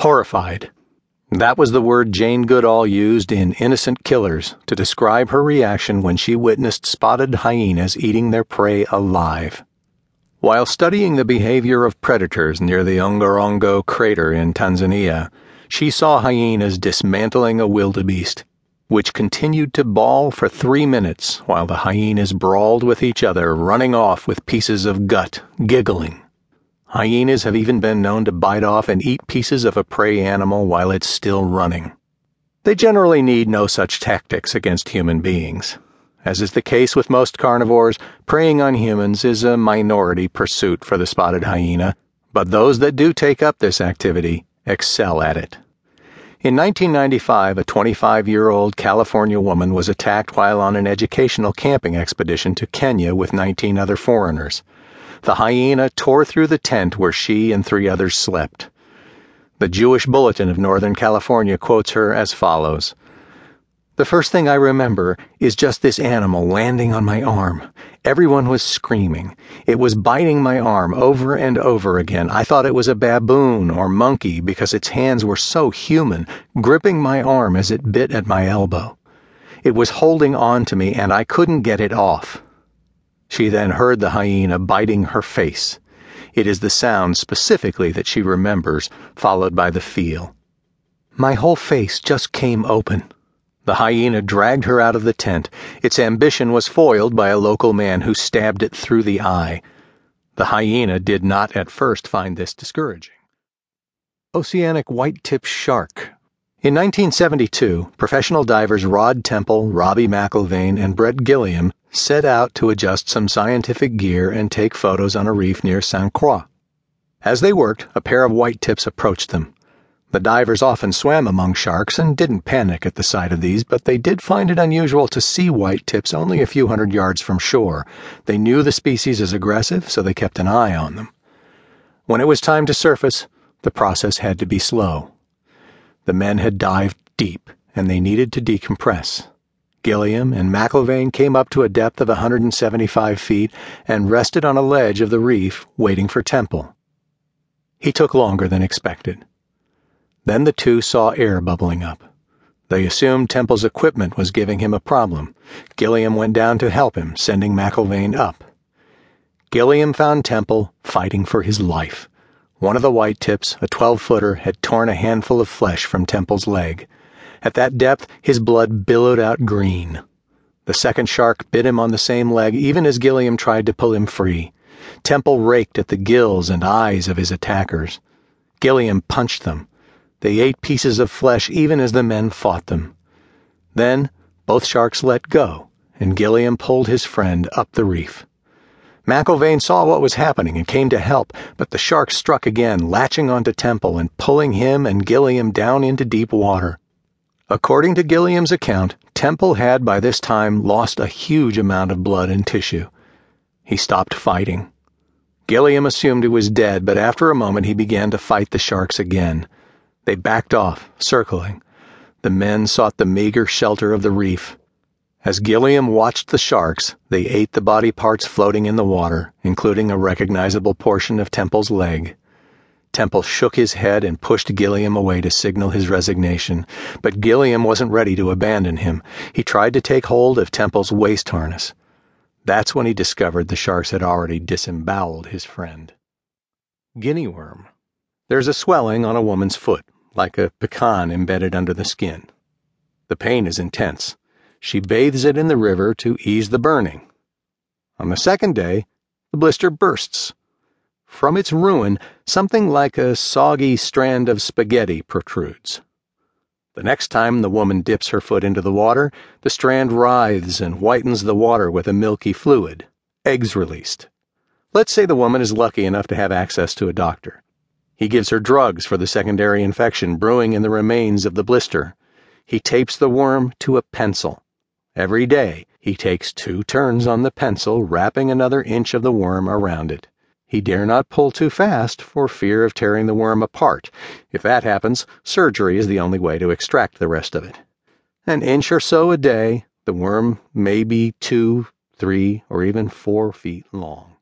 Horrified. That was the word Jane Goodall used in Innocent Killers to describe her reaction when she witnessed spotted hyenas eating their prey alive. While studying the behavior of predators near the Ngorongoro crater in Tanzania, she saw hyenas dismantling a wildebeest, which continued to bawl for three minutes while the hyenas brawled with each other, running off with pieces of gut, giggling. Hyenas have even been known to bite off and eat pieces of a prey animal while it's still running. They generally need no such tactics against human beings. As is the case with most carnivores, preying on humans is a minority pursuit for the spotted hyena, but those that do take up this activity excel at it. In 1995, a 25 year old California woman was attacked while on an educational camping expedition to Kenya with 19 other foreigners the hyena tore through the tent where she and three others slept. The Jewish Bulletin of Northern California quotes her as follows The first thing I remember is just this animal landing on my arm. Everyone was screaming. It was biting my arm over and over again. I thought it was a baboon or monkey because its hands were so human, gripping my arm as it bit at my elbow. It was holding on to me and I couldn't get it off. She then heard the hyena biting her face. It is the sound specifically that she remembers, followed by the feel. My whole face just came open. The hyena dragged her out of the tent. Its ambition was foiled by a local man who stabbed it through the eye. The hyena did not at first find this discouraging. Oceanic white tip shark. In 1972, professional divers Rod Temple, Robbie McIlvaine, and Bret Gilliam set out to adjust some scientific gear and take photos on a reef near St. Croix. As they worked, a pair of white tips approached them. The divers often swam among sharks and didn't panic at the sight of these, but they did find it unusual to see white tips only a few hundred yards from shore. They knew the species is aggressive, so they kept an eye on them. When it was time to surface, the process had to be slow. The men had dived deep, and they needed to decompress. Gilliam and McIlvaine came up to a depth of 175 feet and rested on a ledge of the reef, waiting for Temple. He took longer than expected. Then the two saw air bubbling up. They assumed Temple's equipment was giving him a problem. Gilliam went down to help him, sending McIlvaine up. Gilliam found Temple fighting for his life. One of the white tips, a 12 footer, had torn a handful of flesh from Temple's leg. At that depth, his blood billowed out green. The second shark bit him on the same leg even as Gilliam tried to pull him free. Temple raked at the gills and eyes of his attackers. Gilliam punched them. They ate pieces of flesh even as the men fought them. Then both sharks let go, and Gilliam pulled his friend up the reef. McIlvaine saw what was happening and came to help, but the shark struck again, latching onto Temple and pulling him and Gilliam down into deep water. According to Gilliam's account, Temple had by this time lost a huge amount of blood and tissue. He stopped fighting. Gilliam assumed he was dead, but after a moment he began to fight the sharks again. They backed off, circling. The men sought the meager shelter of the reef. As Gilliam watched the sharks, they ate the body parts floating in the water, including a recognizable portion of Temple's leg. Temple shook his head and pushed Gilliam away to signal his resignation, but Gilliam wasn't ready to abandon him. He tried to take hold of Temple's waist harness. That's when he discovered the sharks had already disemboweled his friend. Guinea worm. There's a swelling on a woman's foot, like a pecan embedded under the skin. The pain is intense. She bathes it in the river to ease the burning. On the second day, the blister bursts. From its ruin, something like a soggy strand of spaghetti protrudes. The next time the woman dips her foot into the water, the strand writhes and whitens the water with a milky fluid. Eggs released. Let's say the woman is lucky enough to have access to a doctor. He gives her drugs for the secondary infection brewing in the remains of the blister. He tapes the worm to a pencil. Every day, he takes two turns on the pencil, wrapping another inch of the worm around it. He dare not pull too fast for fear of tearing the worm apart. If that happens, surgery is the only way to extract the rest of it. An inch or so a day, the worm may be two, three, or even four feet long.